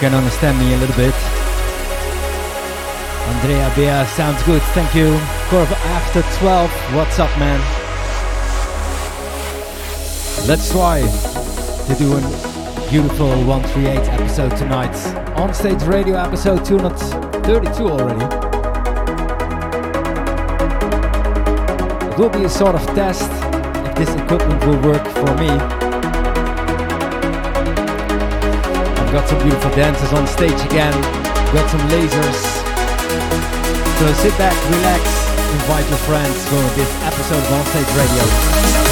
Can understand me a little bit. Andrea Bea sounds good, thank you. Corv after 12, what's up, man? Let's try to do a beautiful 138 episode tonight. On stage radio episode 232 already. It will be a sort of test if this equipment will work for me. Got some beautiful dancers on stage again. Got some lasers. So sit back, relax, invite your friends for this episode of On Stage Radio.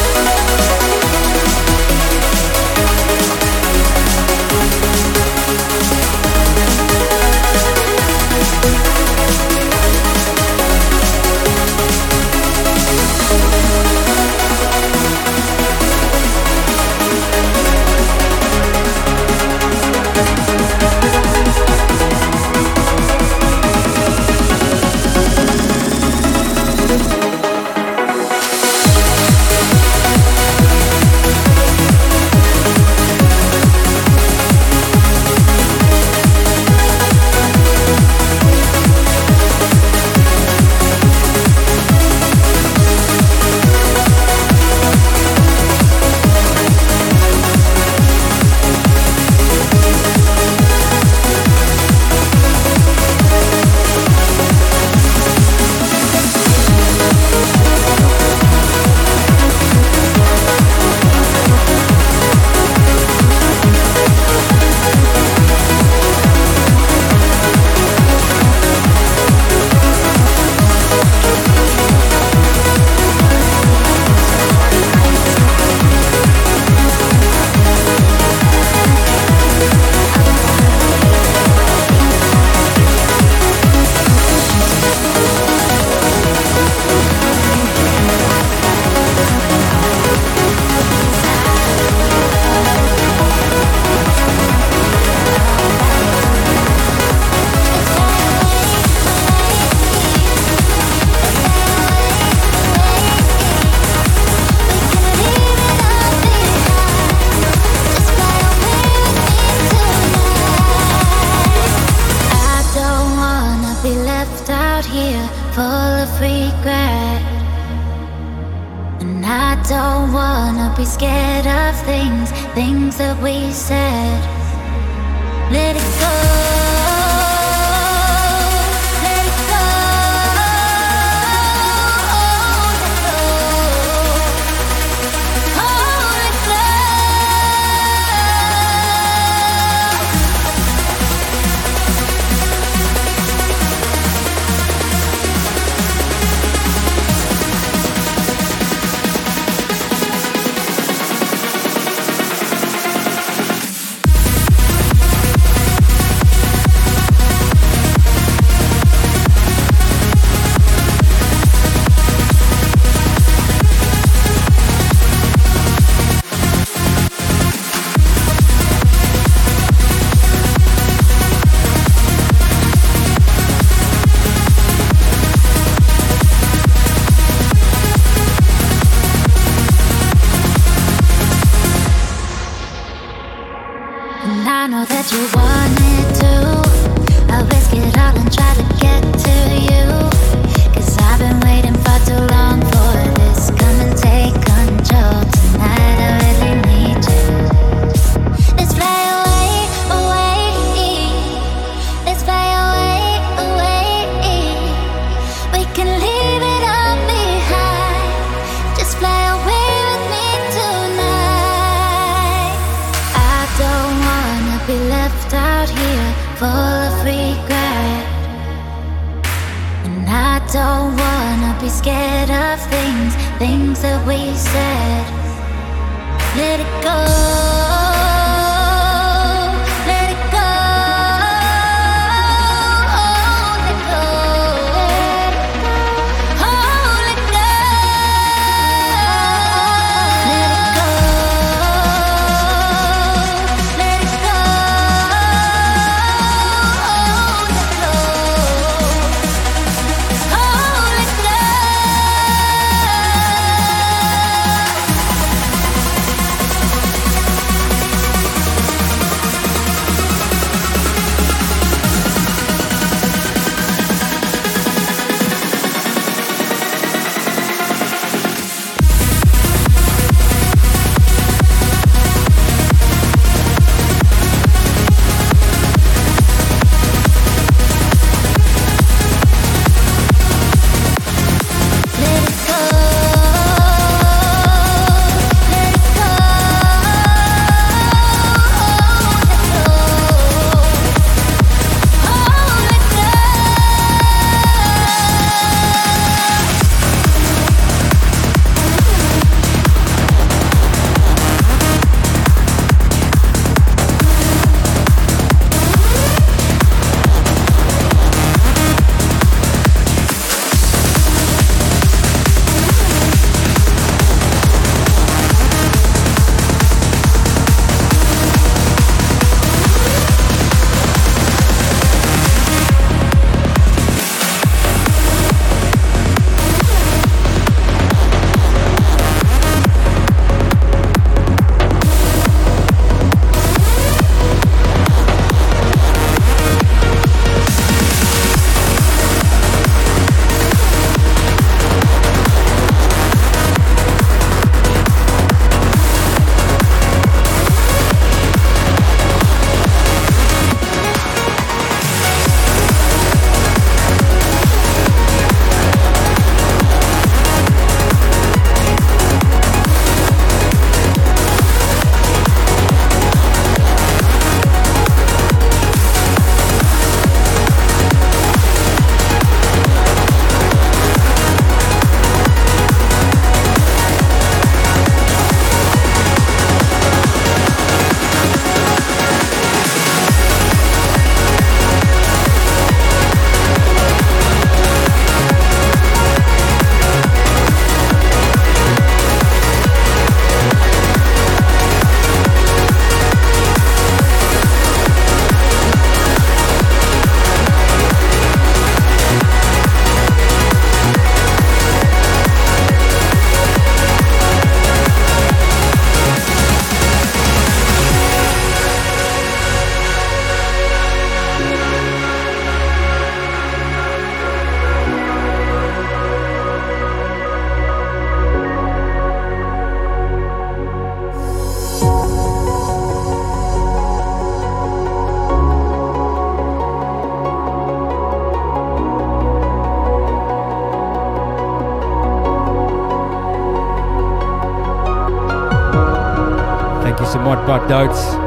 Mr.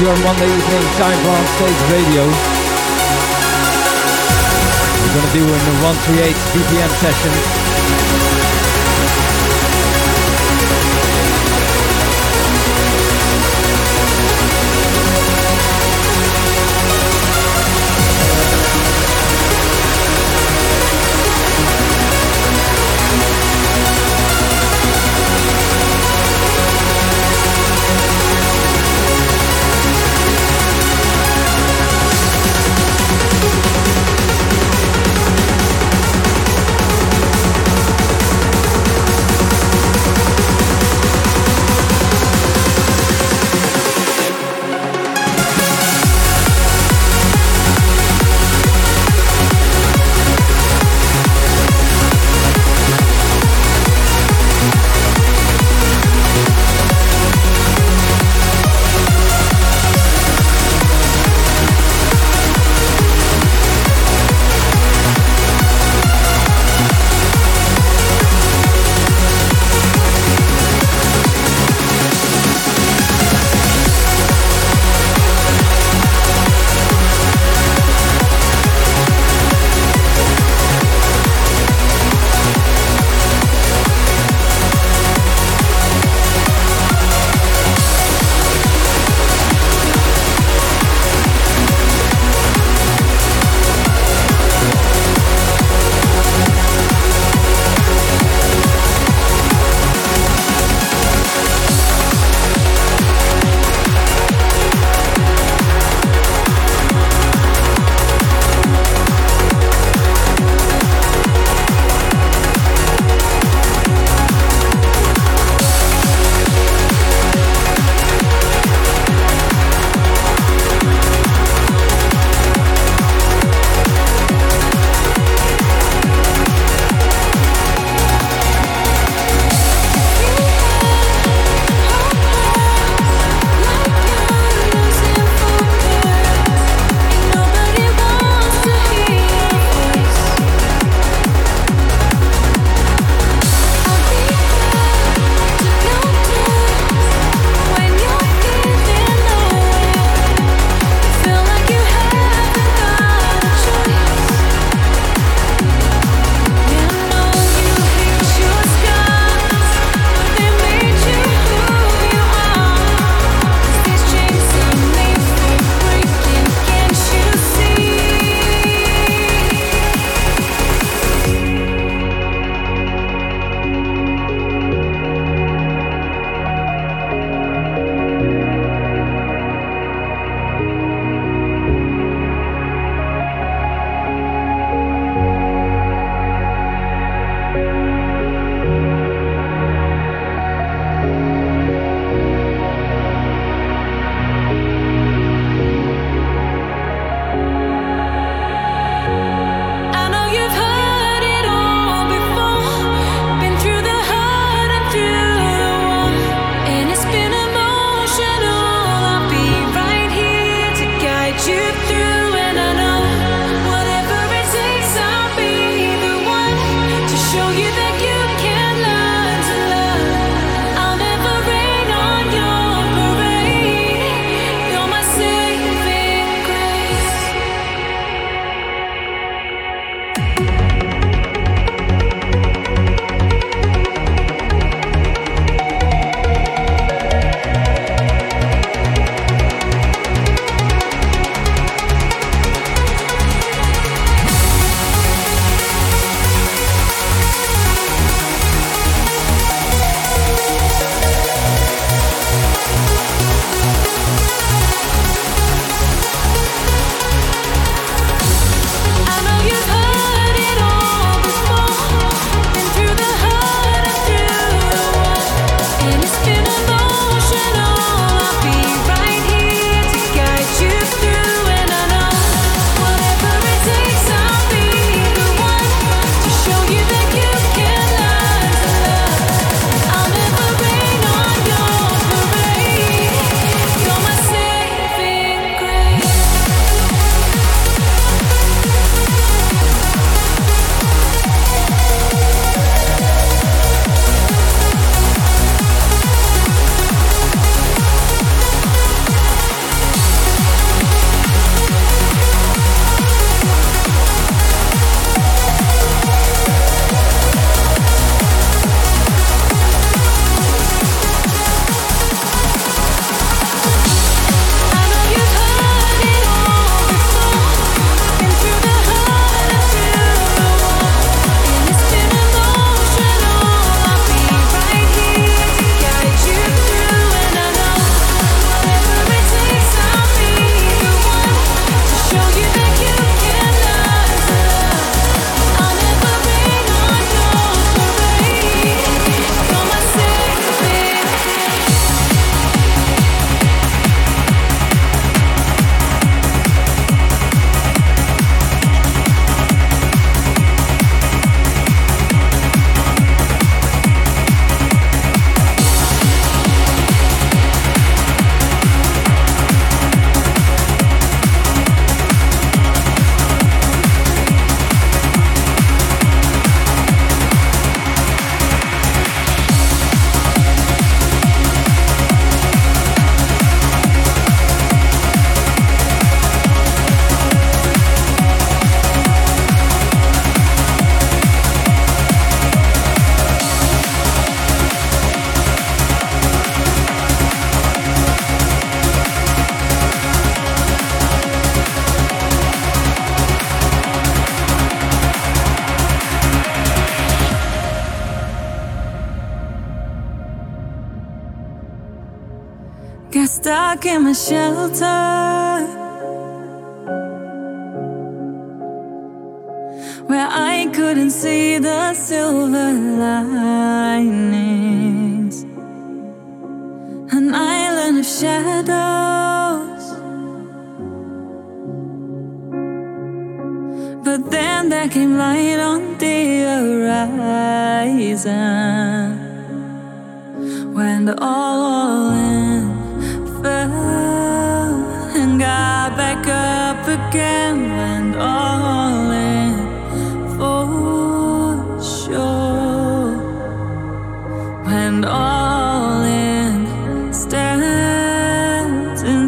It's your Monday evening time for on stage radio. We're gonna do a 138 BPM session.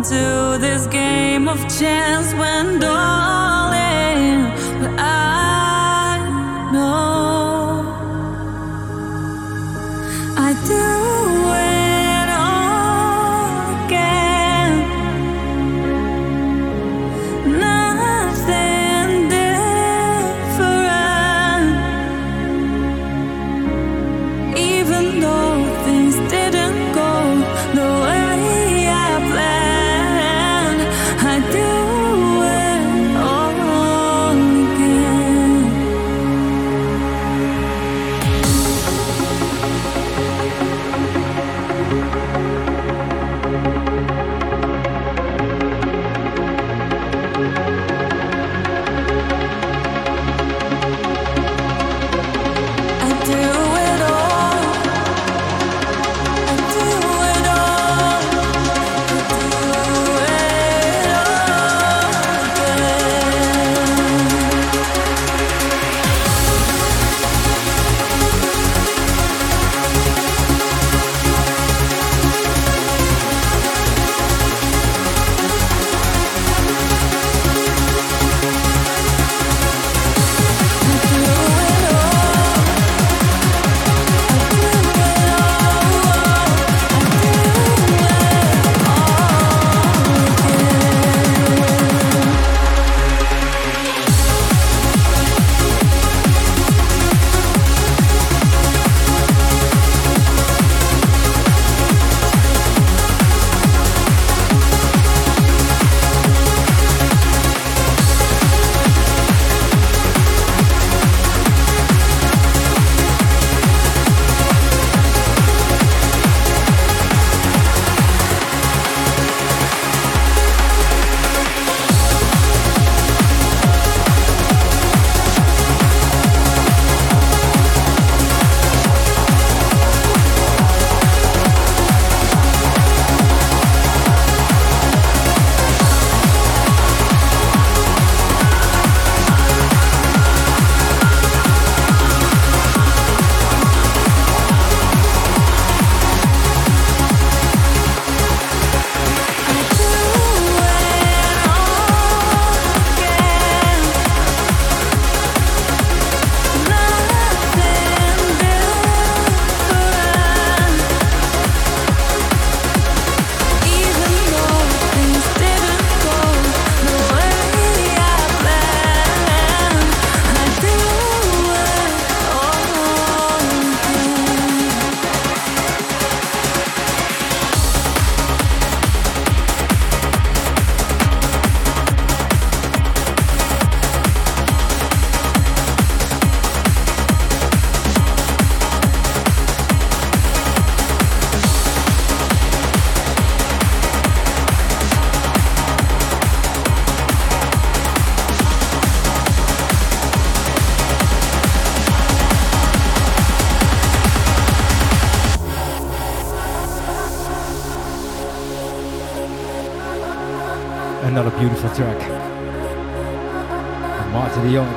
Into this game of chance, went all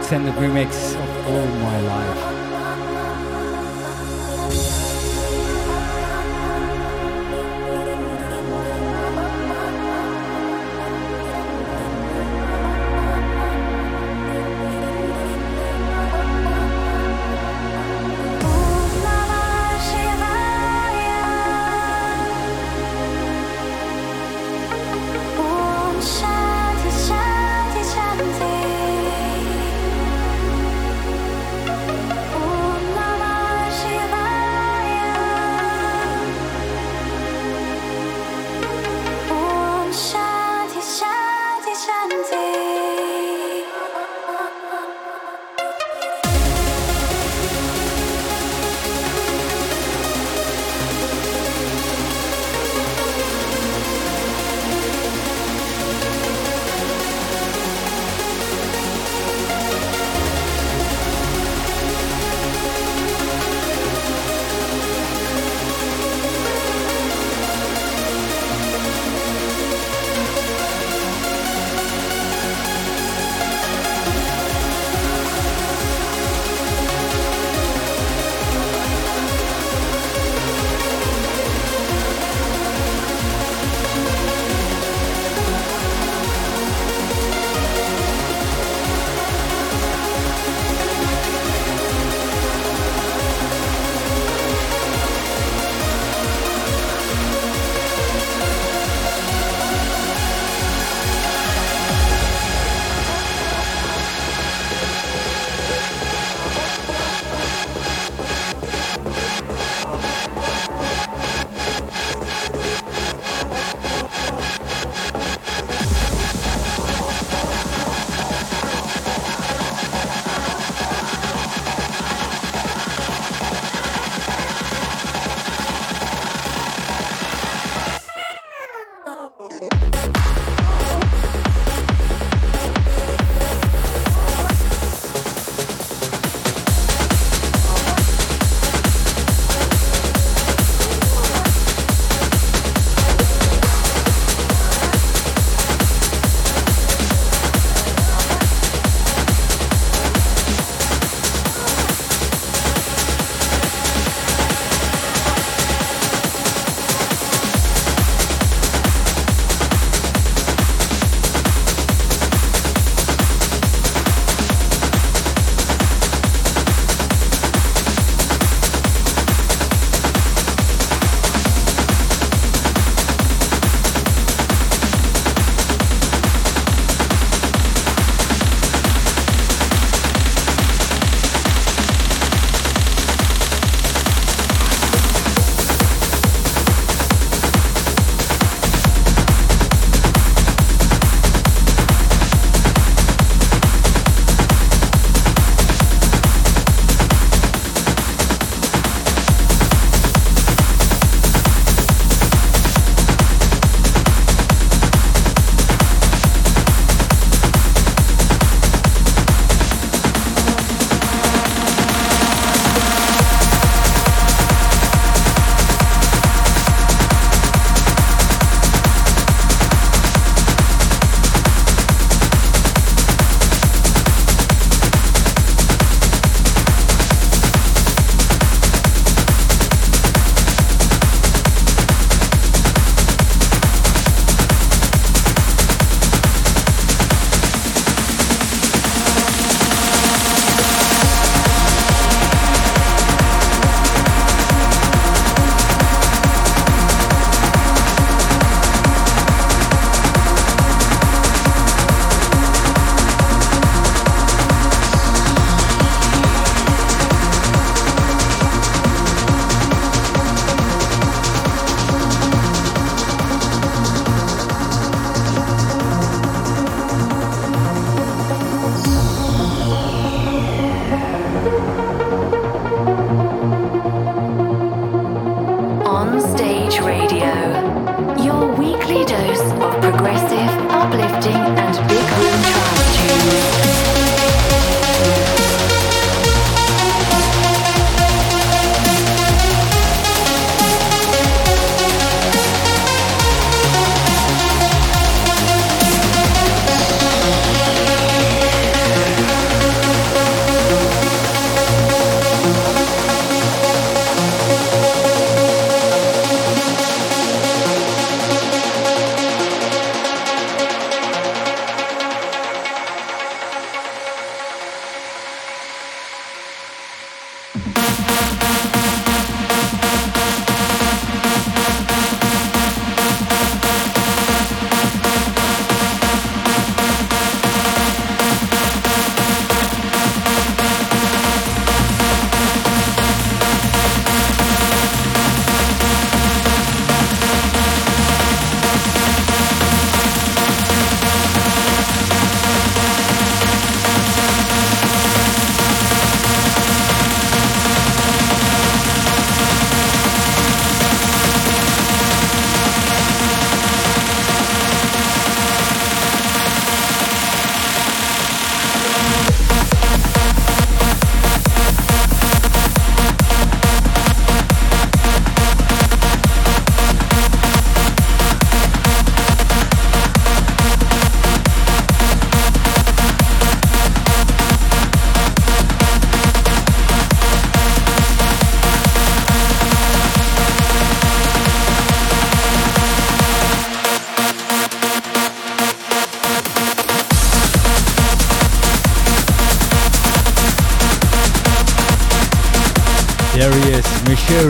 extended remix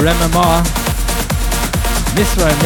Remy Ma. Mr. and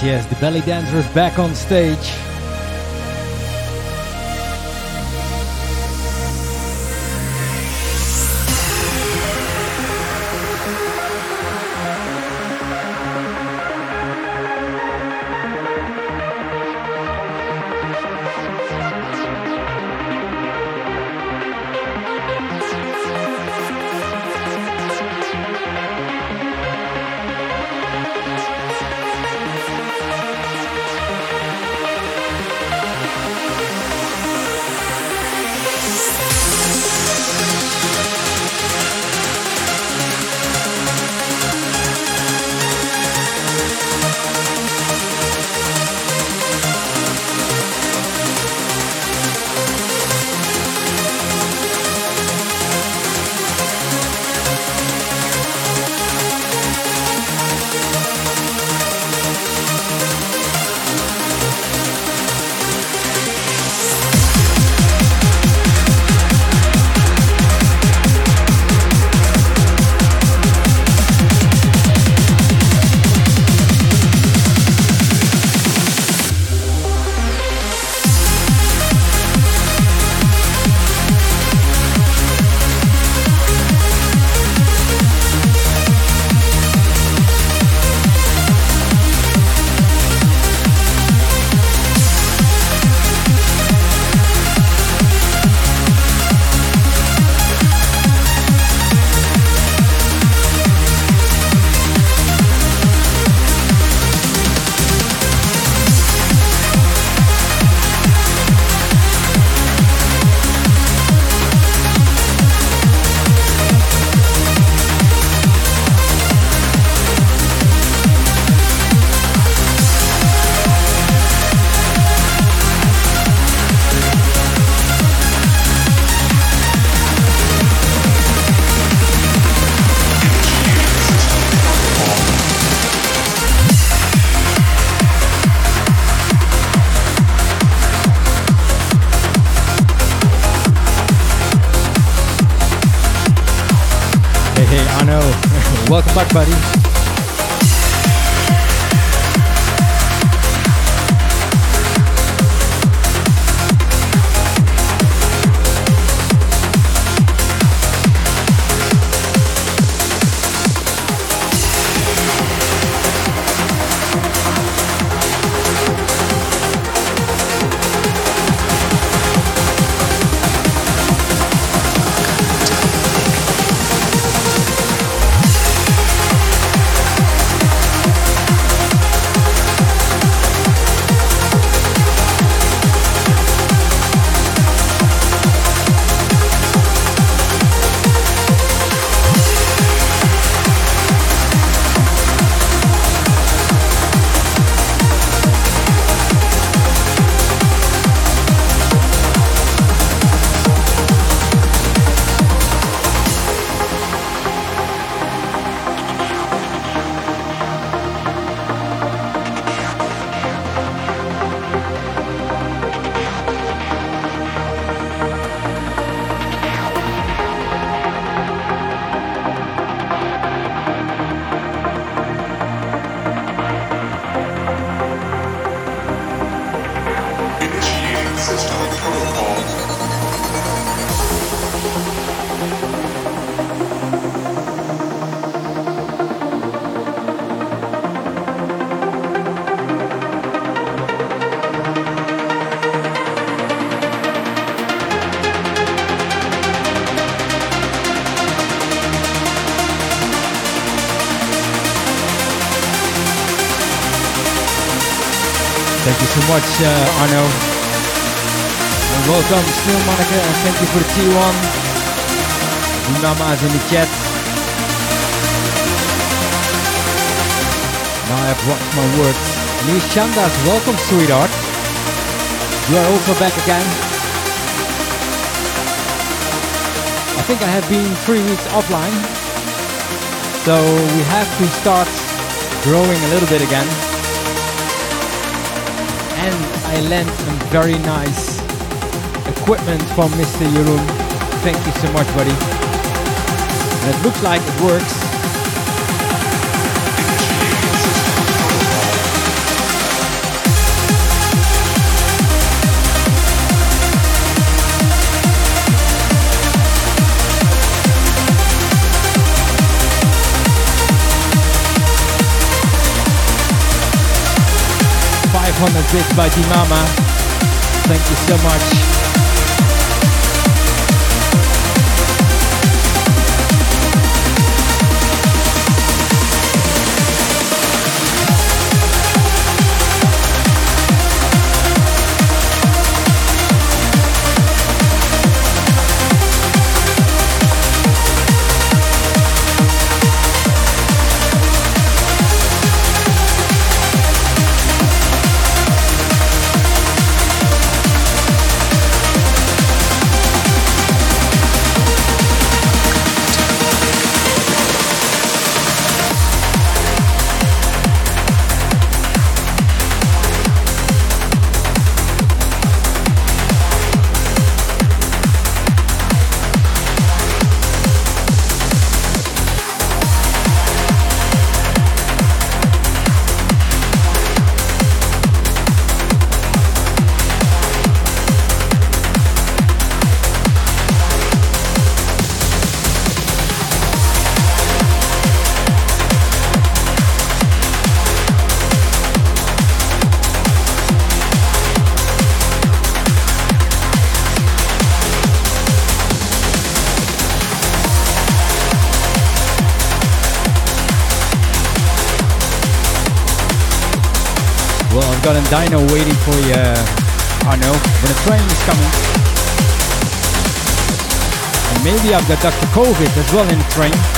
Yes, the belly dancer is back on stage. Much, uh, Arno. And welcome, Sneeuw Monica, and thank you for the T1. Nama's in the chat. Now I have watched my words. Lee Shandas, welcome, sweetheart. You are also back again. I think I have been three weeks offline. So we have to start growing a little bit again I lent some very nice equipment from Mr. Jeroen. Thank you so much, buddy. And it looks like it works. 500 by D-Mama. Thank you so much. Dino waiting for you, I know, when the train is coming. And maybe I've got Dr. COVID as well in the train.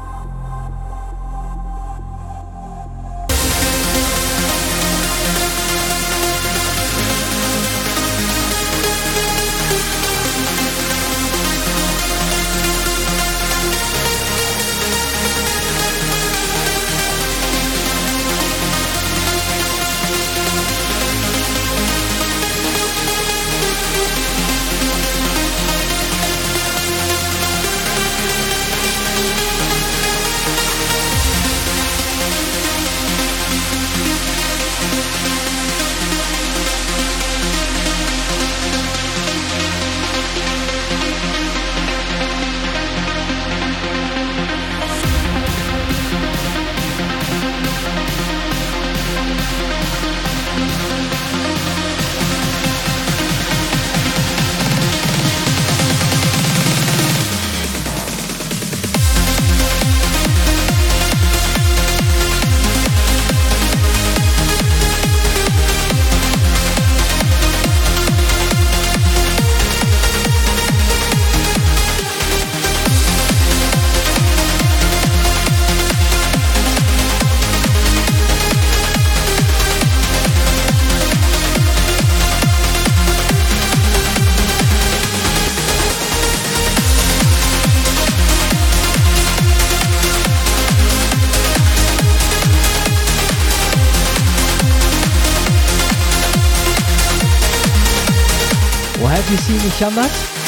Standard. the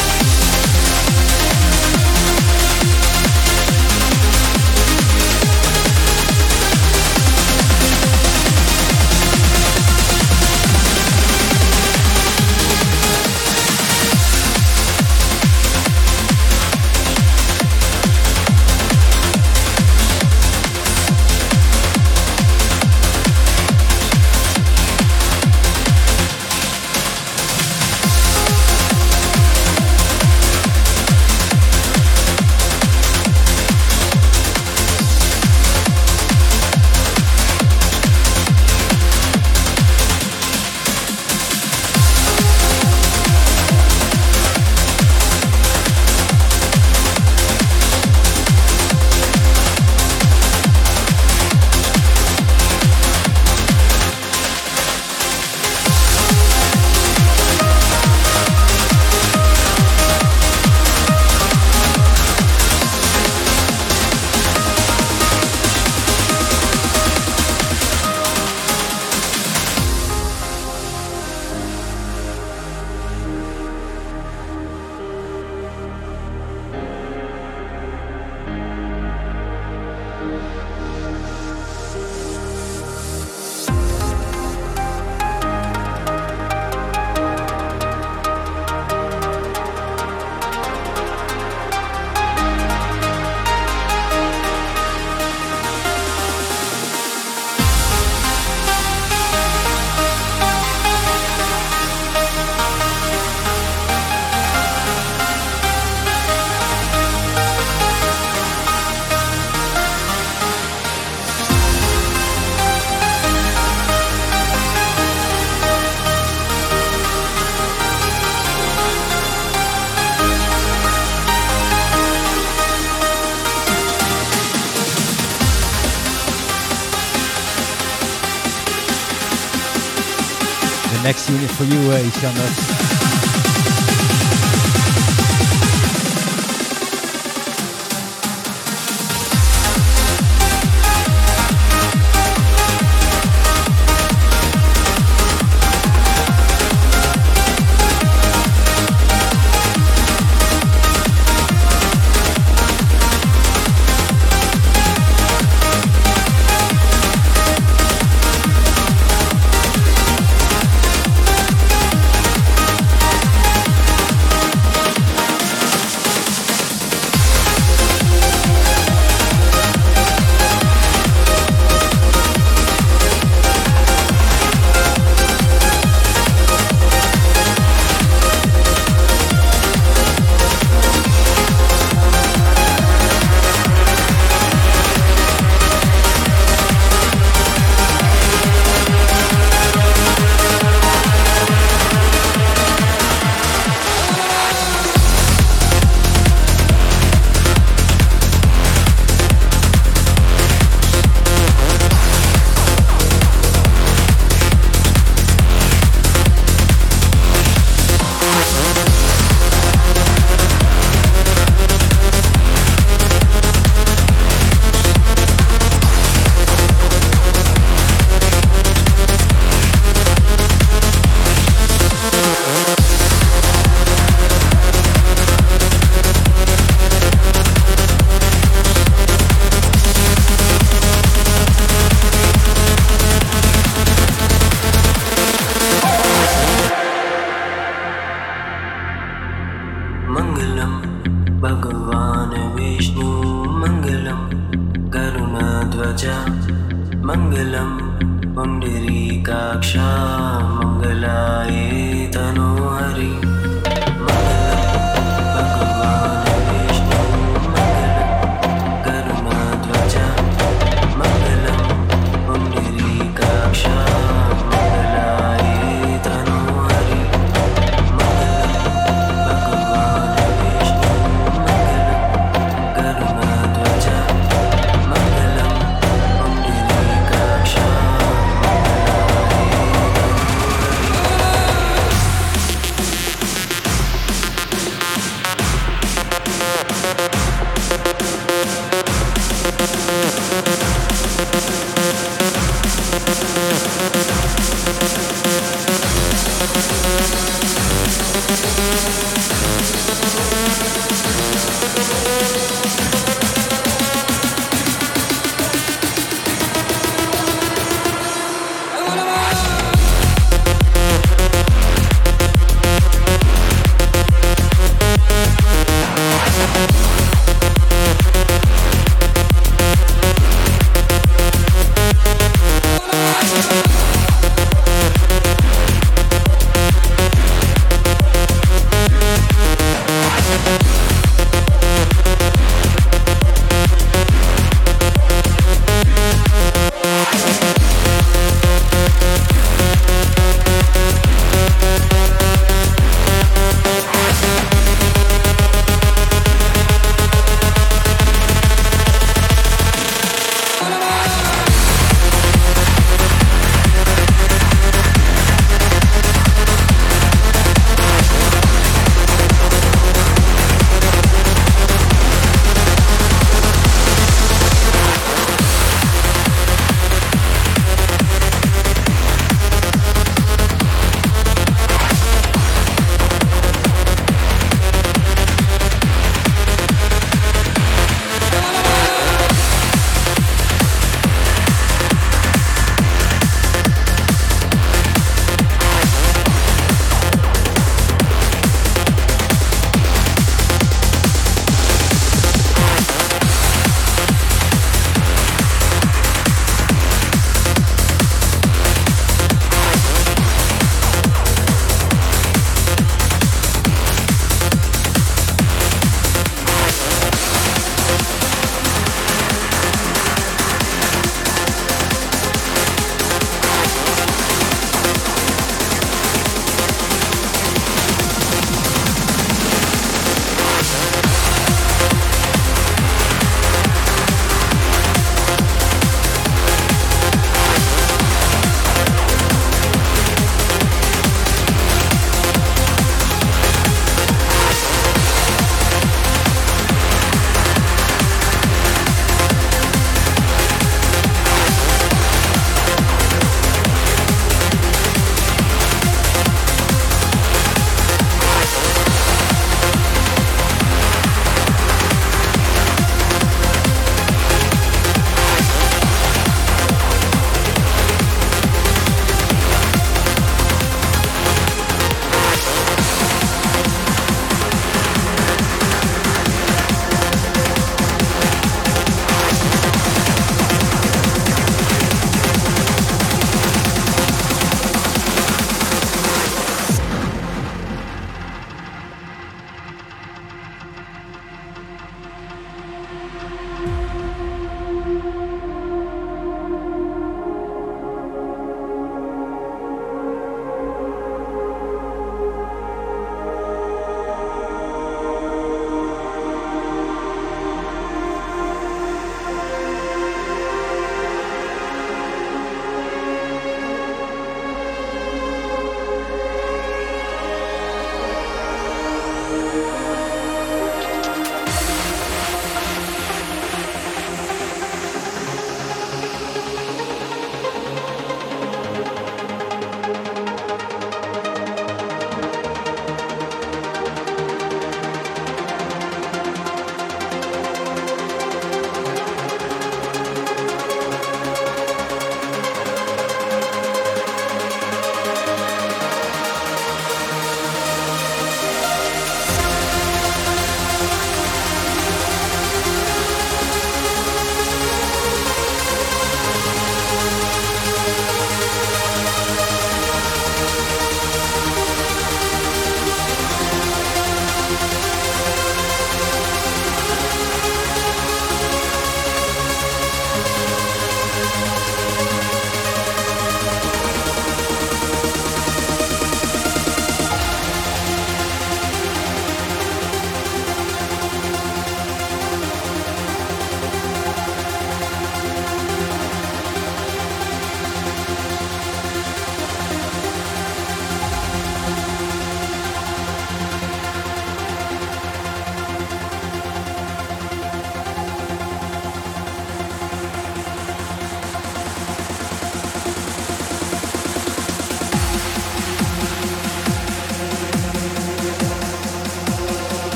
for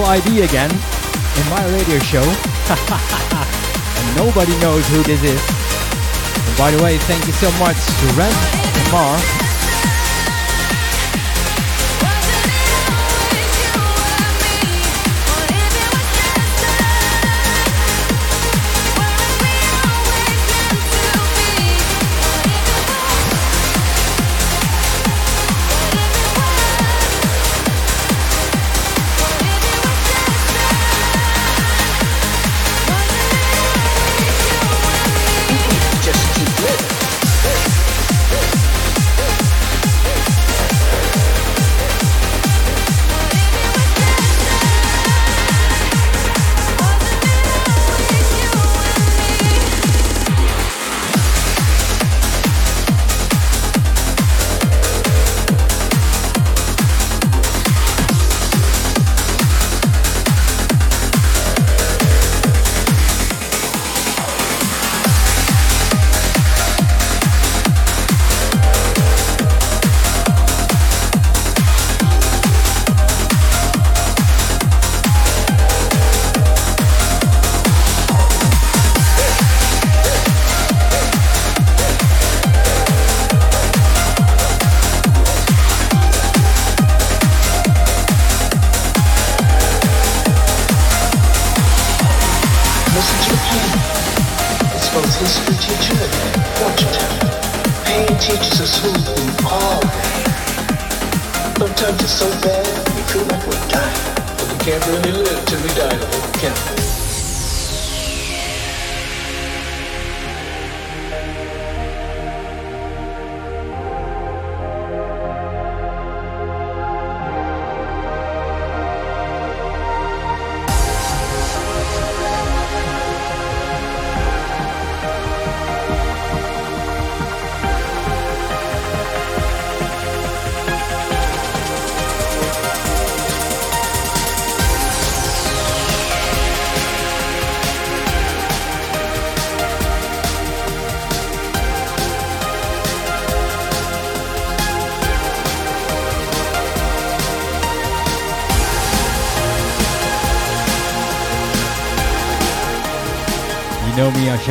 Apple ID again in my radio show. and nobody knows who this is. And by the way, thank you so much to Ren and Mar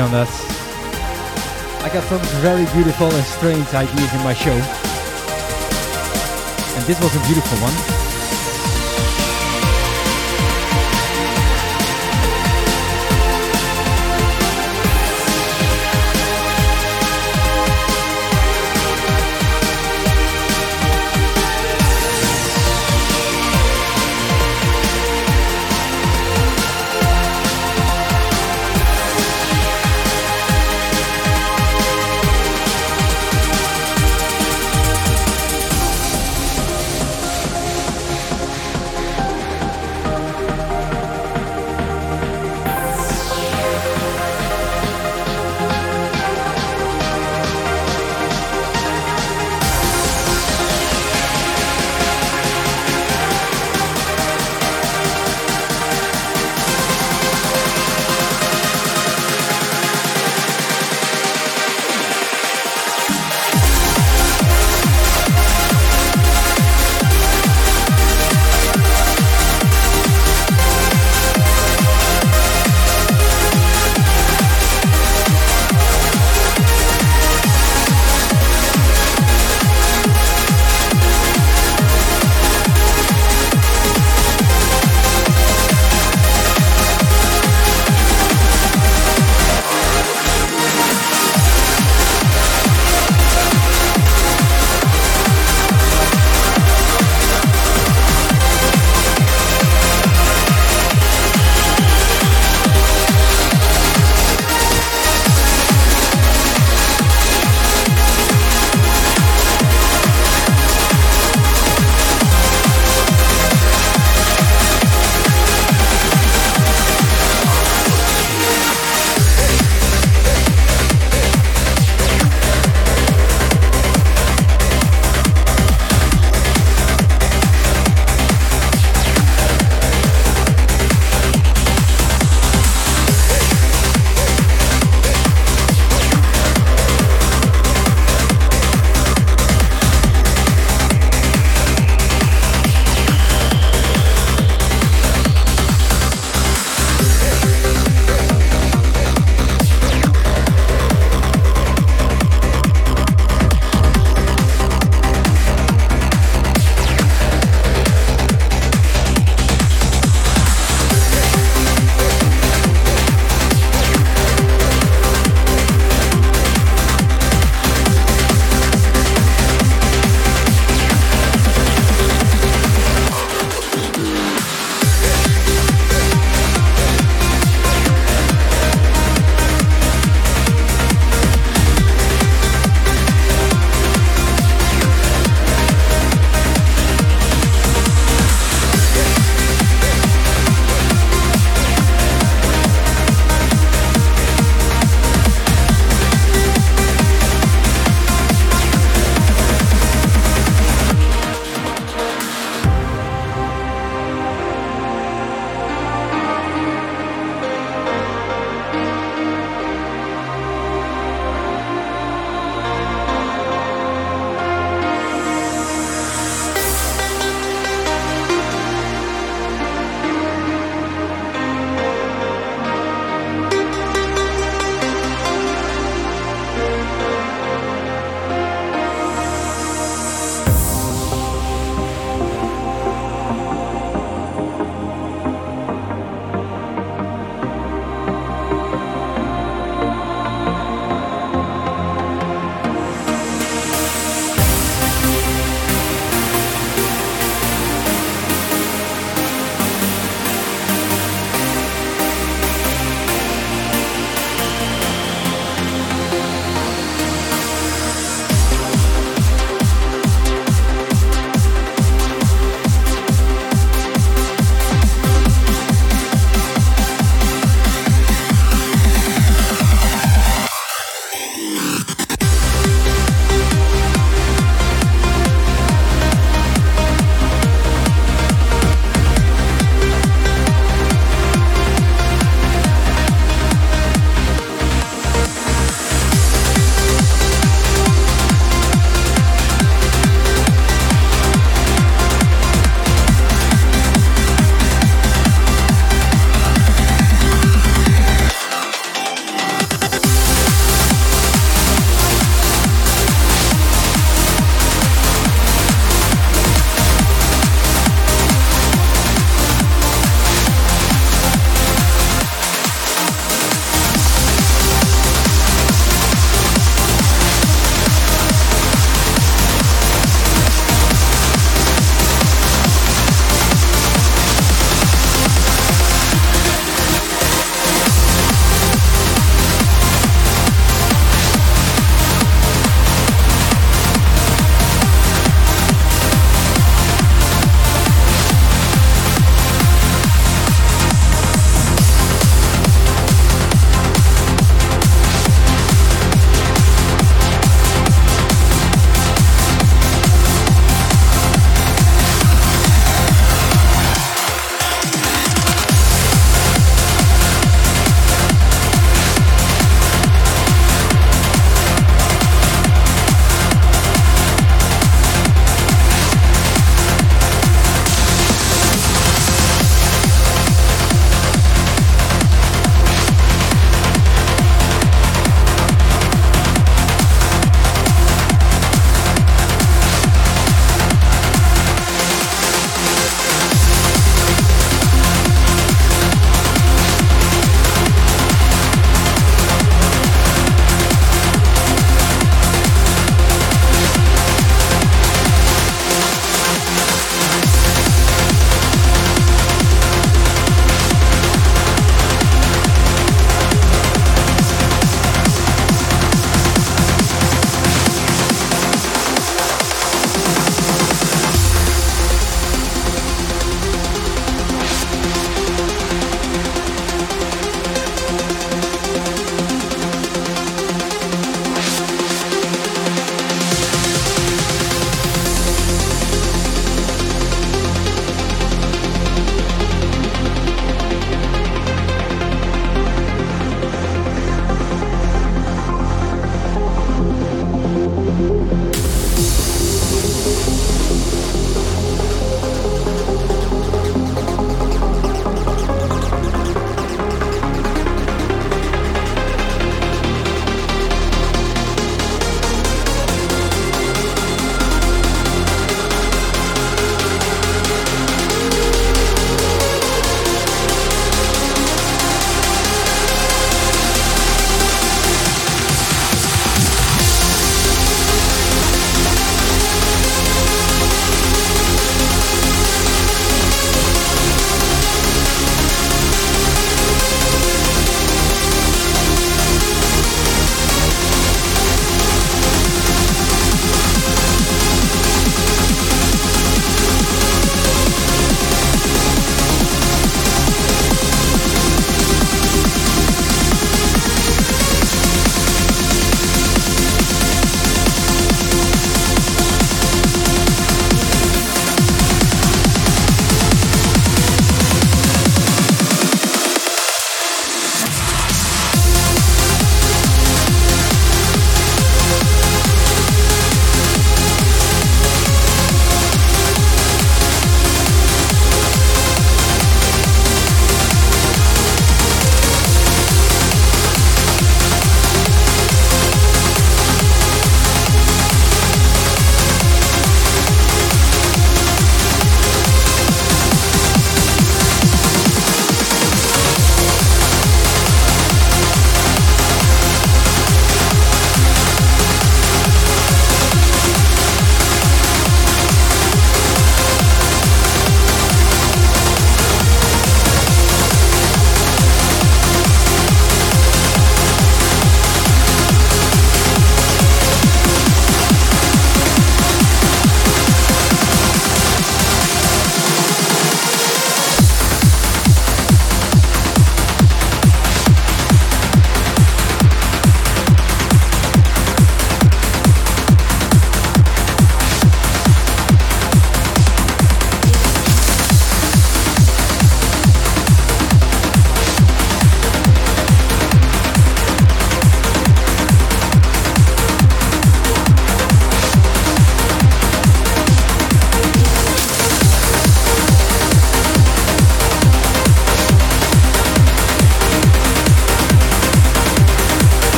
on that. I got some very beautiful and strange ideas in my show. And this was a beautiful one.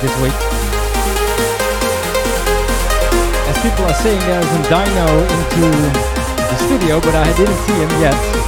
This week. As people are saying there's a dino into the studio, but I didn't see him yet.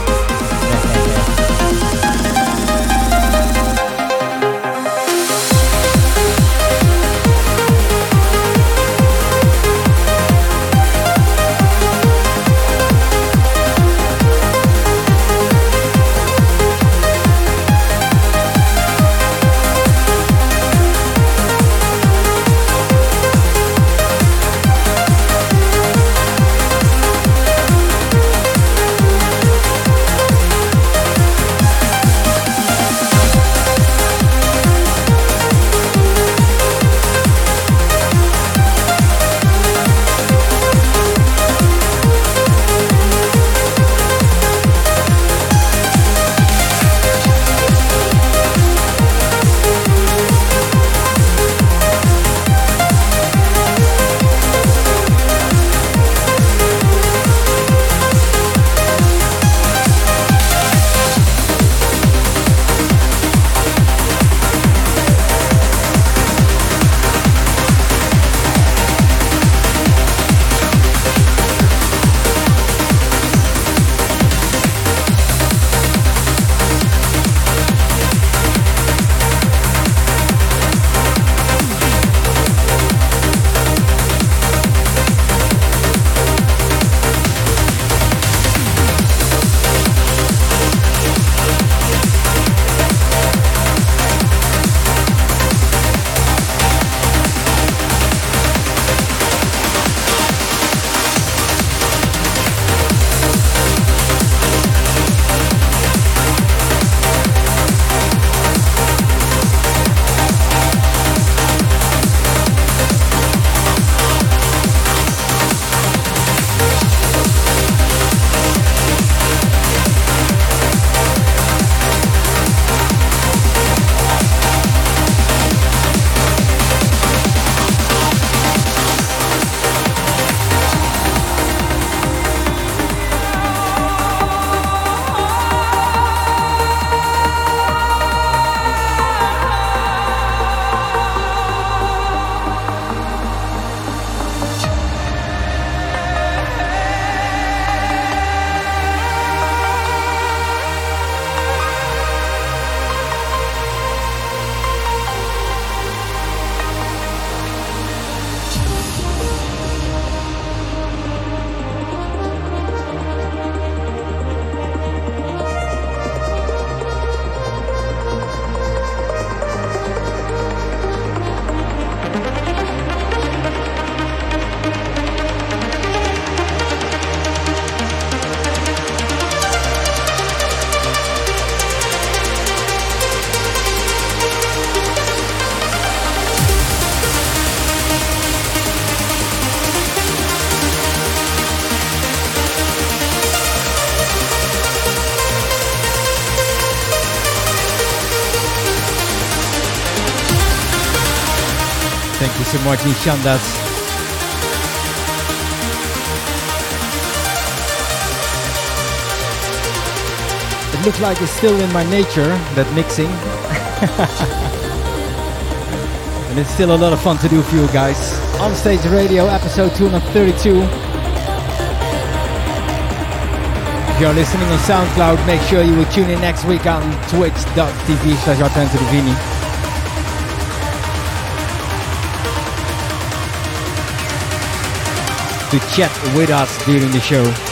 Shandas. It looks like it's still in my nature, that mixing. and it's still a lot of fun to do for you guys. On Stage Radio, episode 232. If you're listening on SoundCloud, make sure you will tune in next week on twitch.tv slash to chat with us during the show.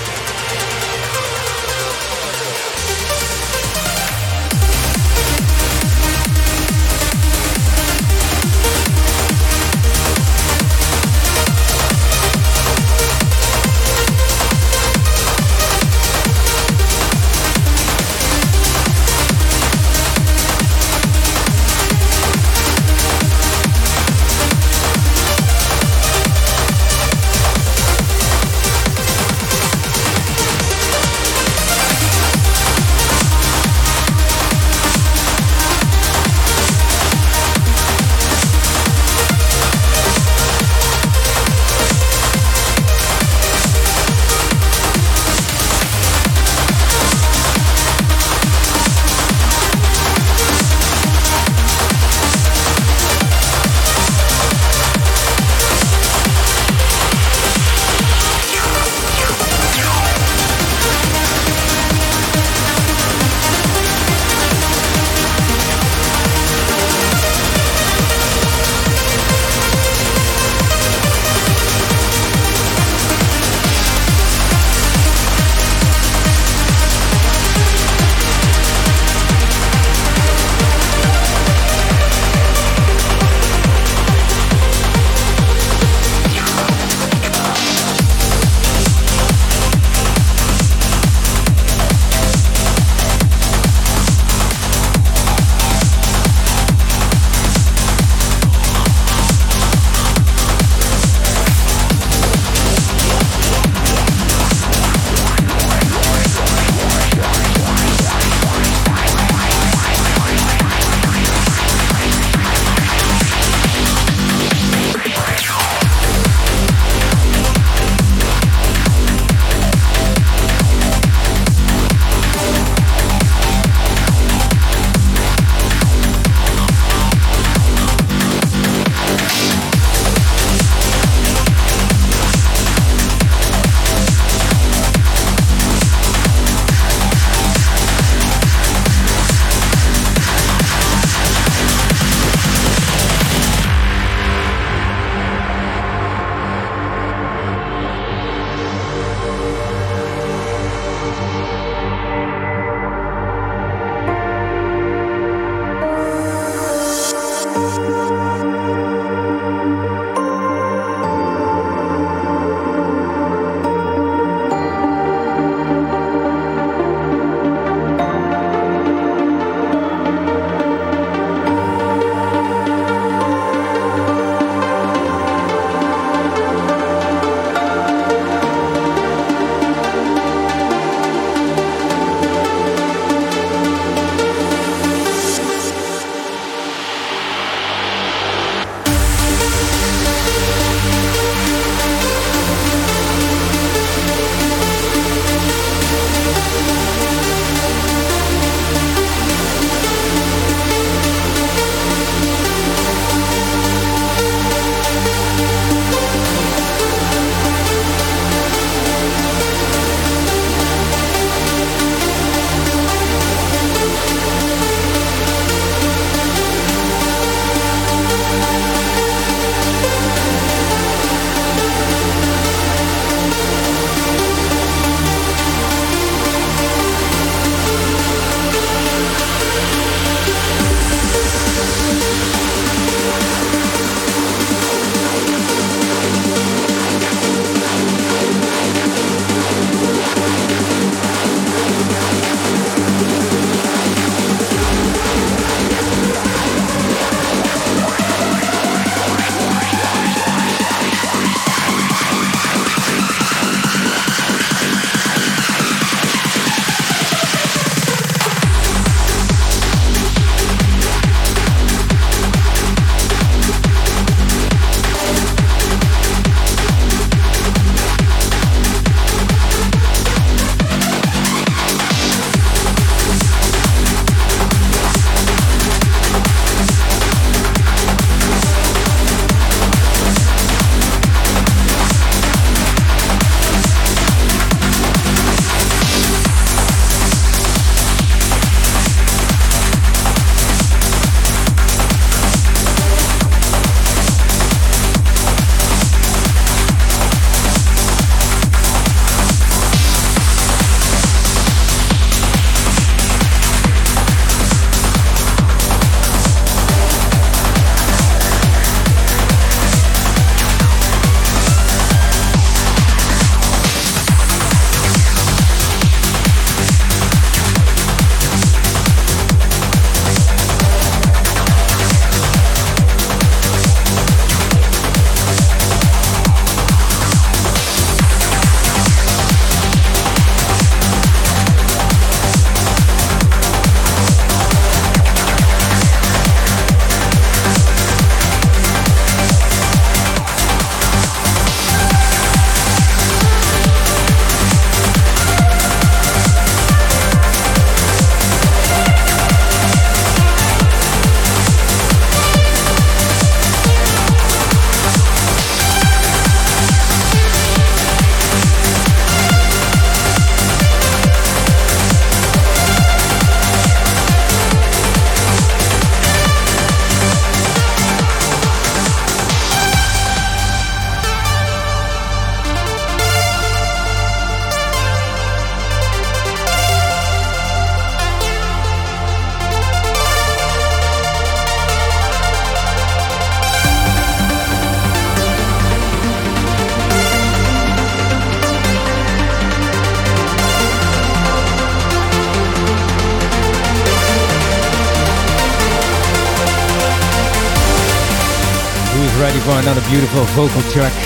Vocal track.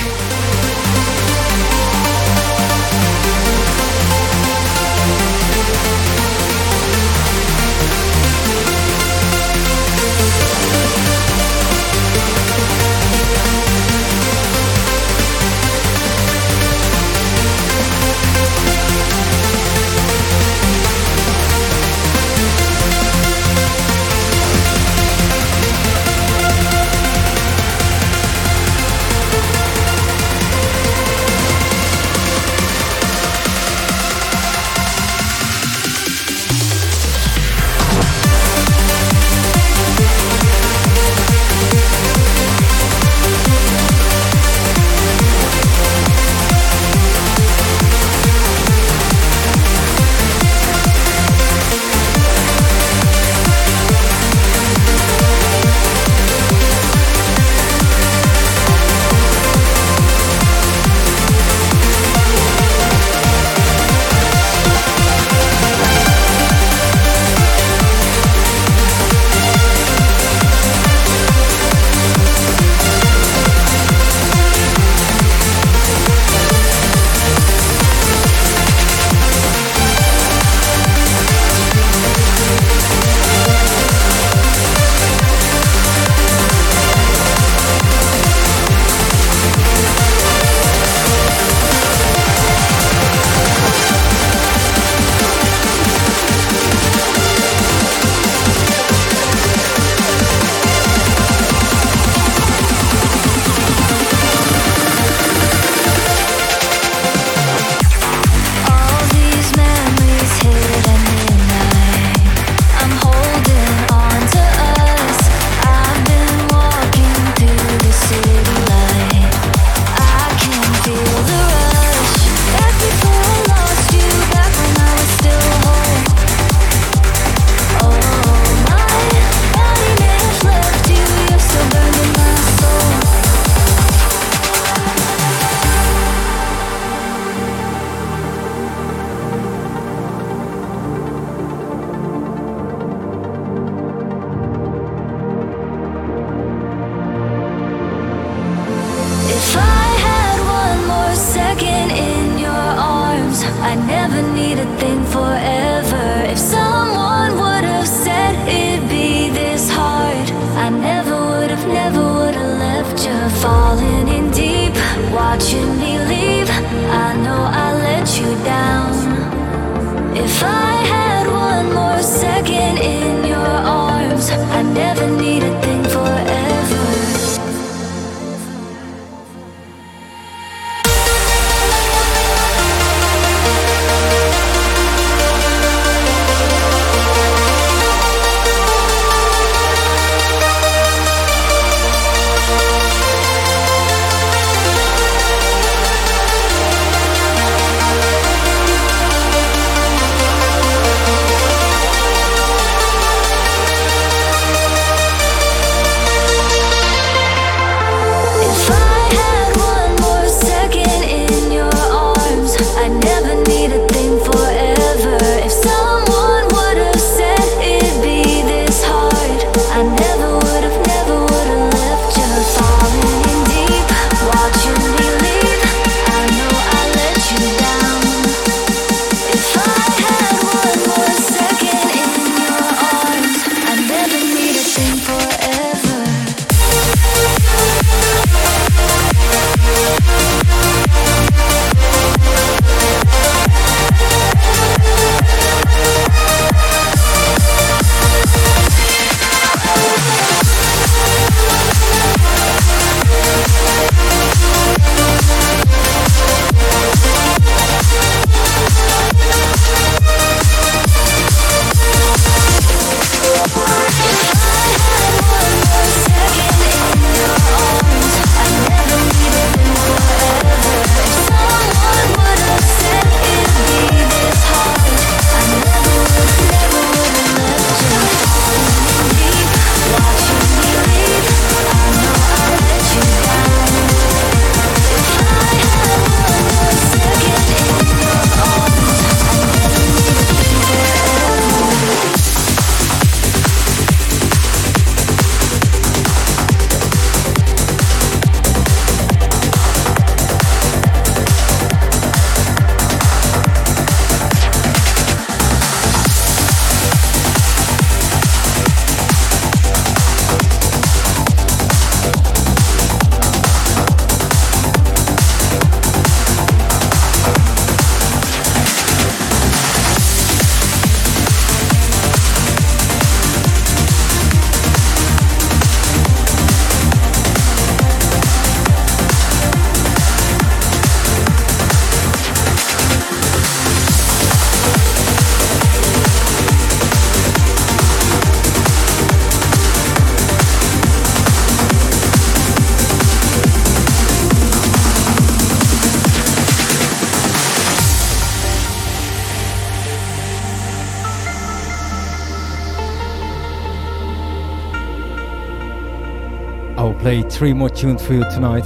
Play three more tunes for you tonight.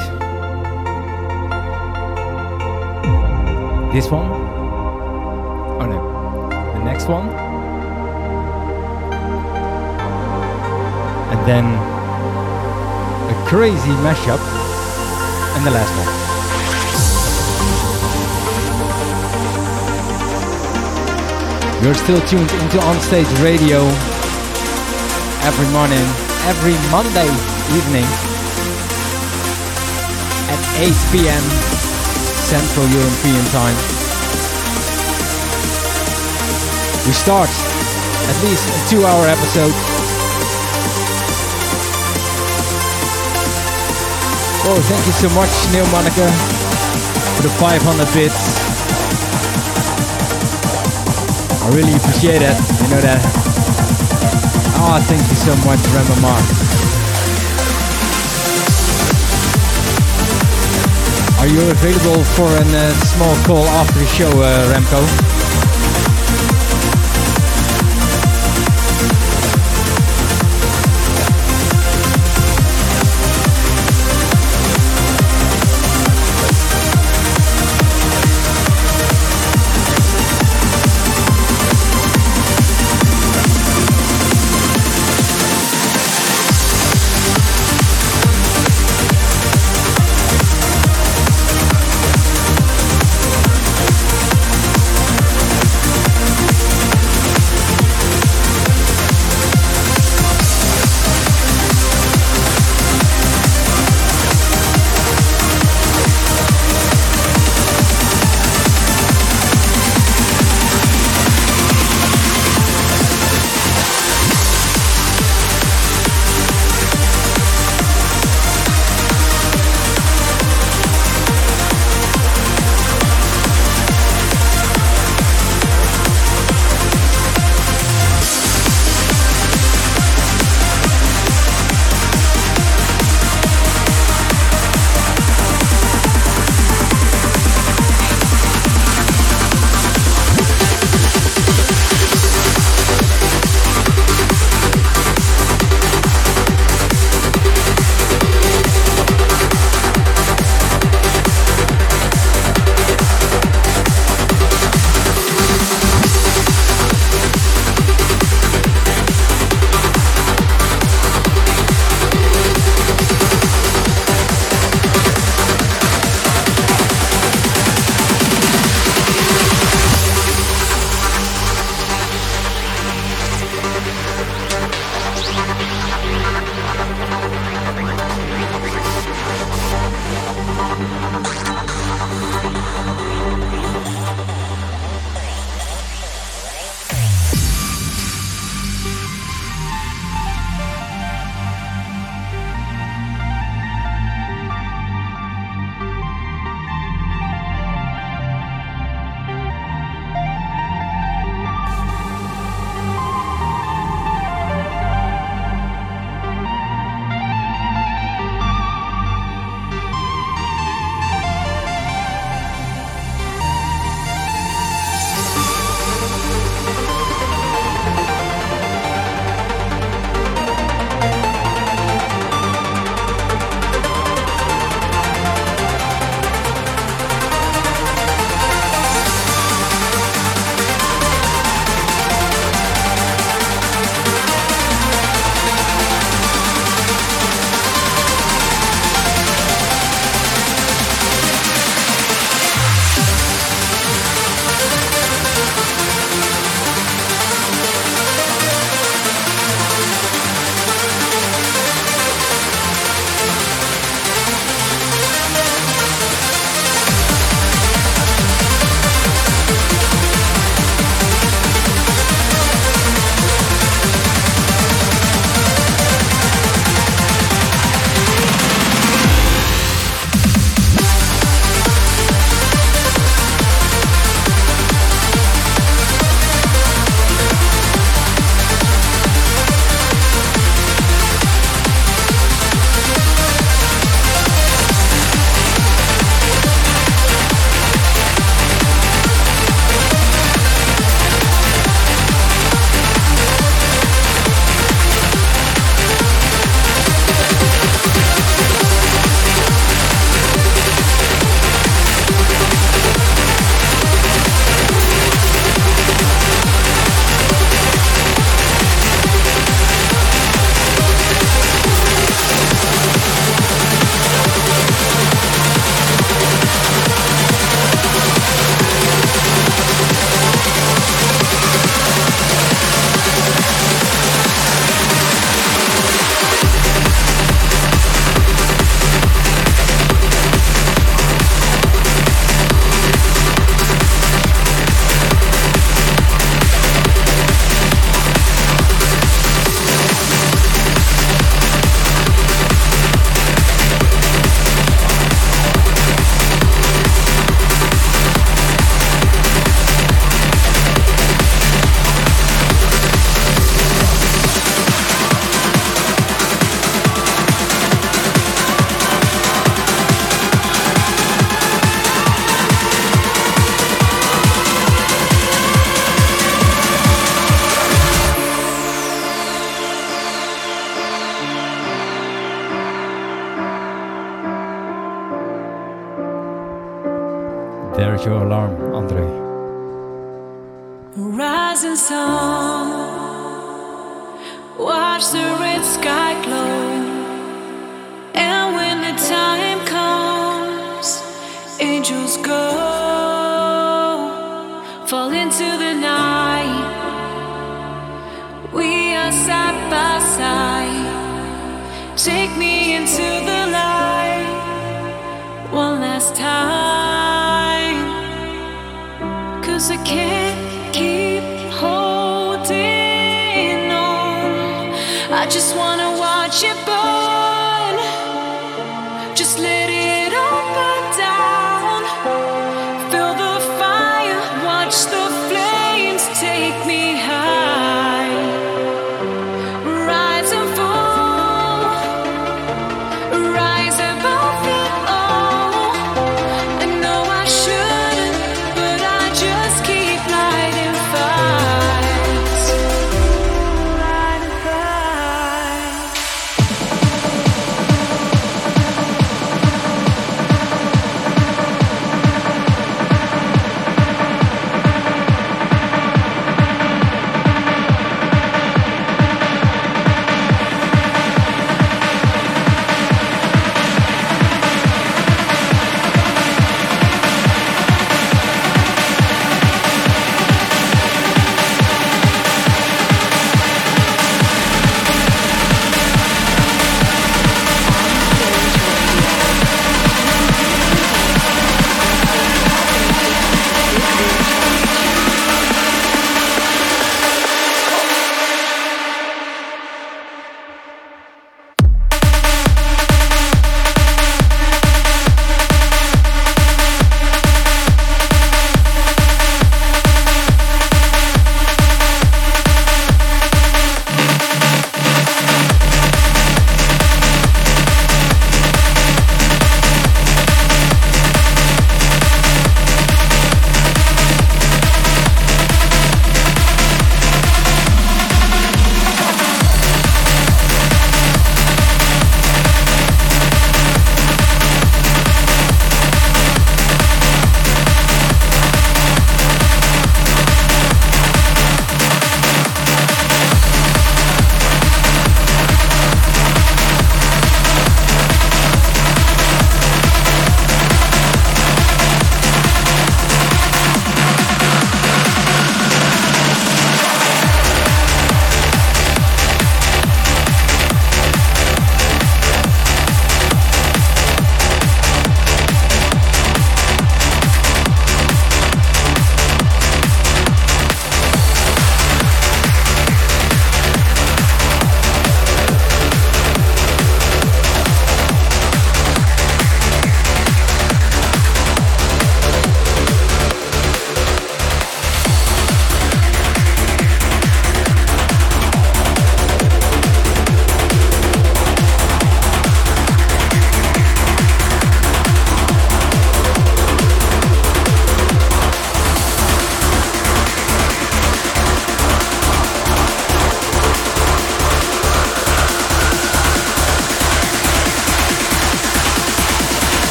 This one. Oh no. The next one. And then a crazy mashup. And the last one. You're still tuned into Onstage Radio every morning, every Monday evening 8 p.m. Central European Time. We start at least a two hour episode. Oh, thank you so much, Neil Monica, for the 500 bits. I really appreciate it. You know that. Oh, thank you so much, Rema Mark. Are you available for a uh, small call after the show, uh, Remco?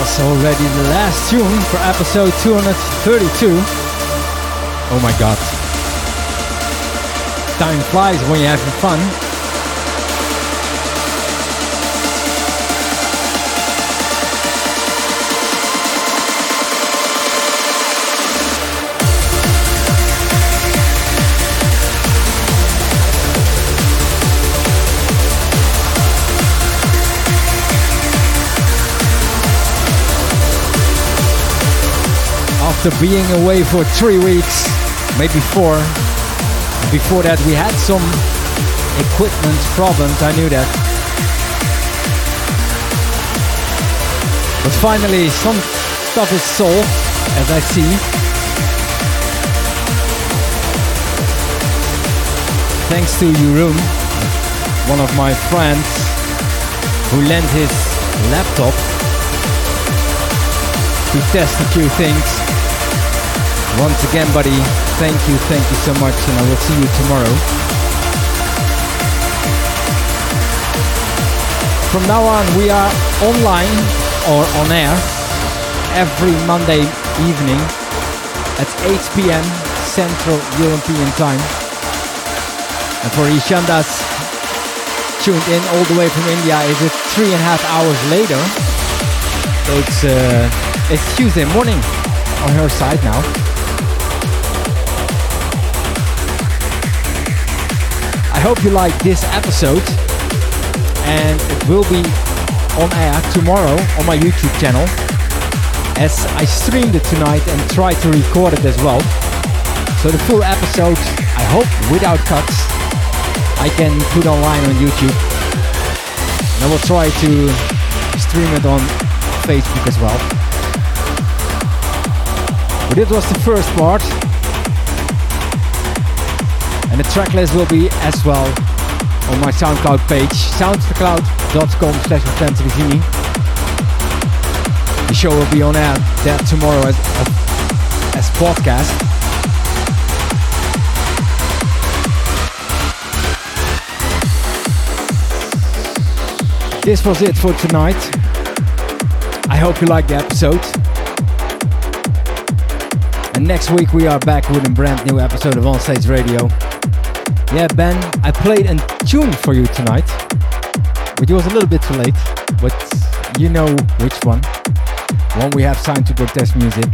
Was already the last tune for episode 232. Oh my god. Time flies when you're having fun. After being away for three weeks, maybe four. Before that, we had some equipment problems, I knew that. But finally, some stuff is solved, as I see. Thanks to Jeroen, one of my friends, who lent his laptop to test a few things. Once again, buddy, thank you, thank you so much, and I will see you tomorrow. From now on, we are online or on air every Monday evening at 8 p.m. Central European Time. And for Ishandas tuned in all the way from India, is it three and a half hours later? It's uh, it's Tuesday morning on her side now. I hope you like this episode and it will be on air tomorrow on my YouTube channel as I streamed it tonight and tried to record it as well. So the full episode, I hope without cuts, I can put online on YouTube. And I will try to stream it on Facebook as well. But this was the first part and the tracklist will be as well on my SoundCloud page, soundcloud.com slash The show will be on air there tomorrow as, as podcast. This was it for tonight. I hope you liked the episode. And next week we are back with a brand new episode of On Stage Radio. Yeah, Ben, I played a tune for you tonight, it was a little bit too late, but you know which one. One we have signed to protest music.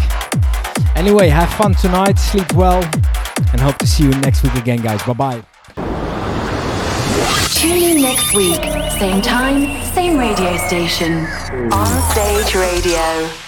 Anyway, have fun tonight, sleep well, and hope to see you next week again, guys. Bye bye. Tune in next week, same time, same radio station. On Stage Radio.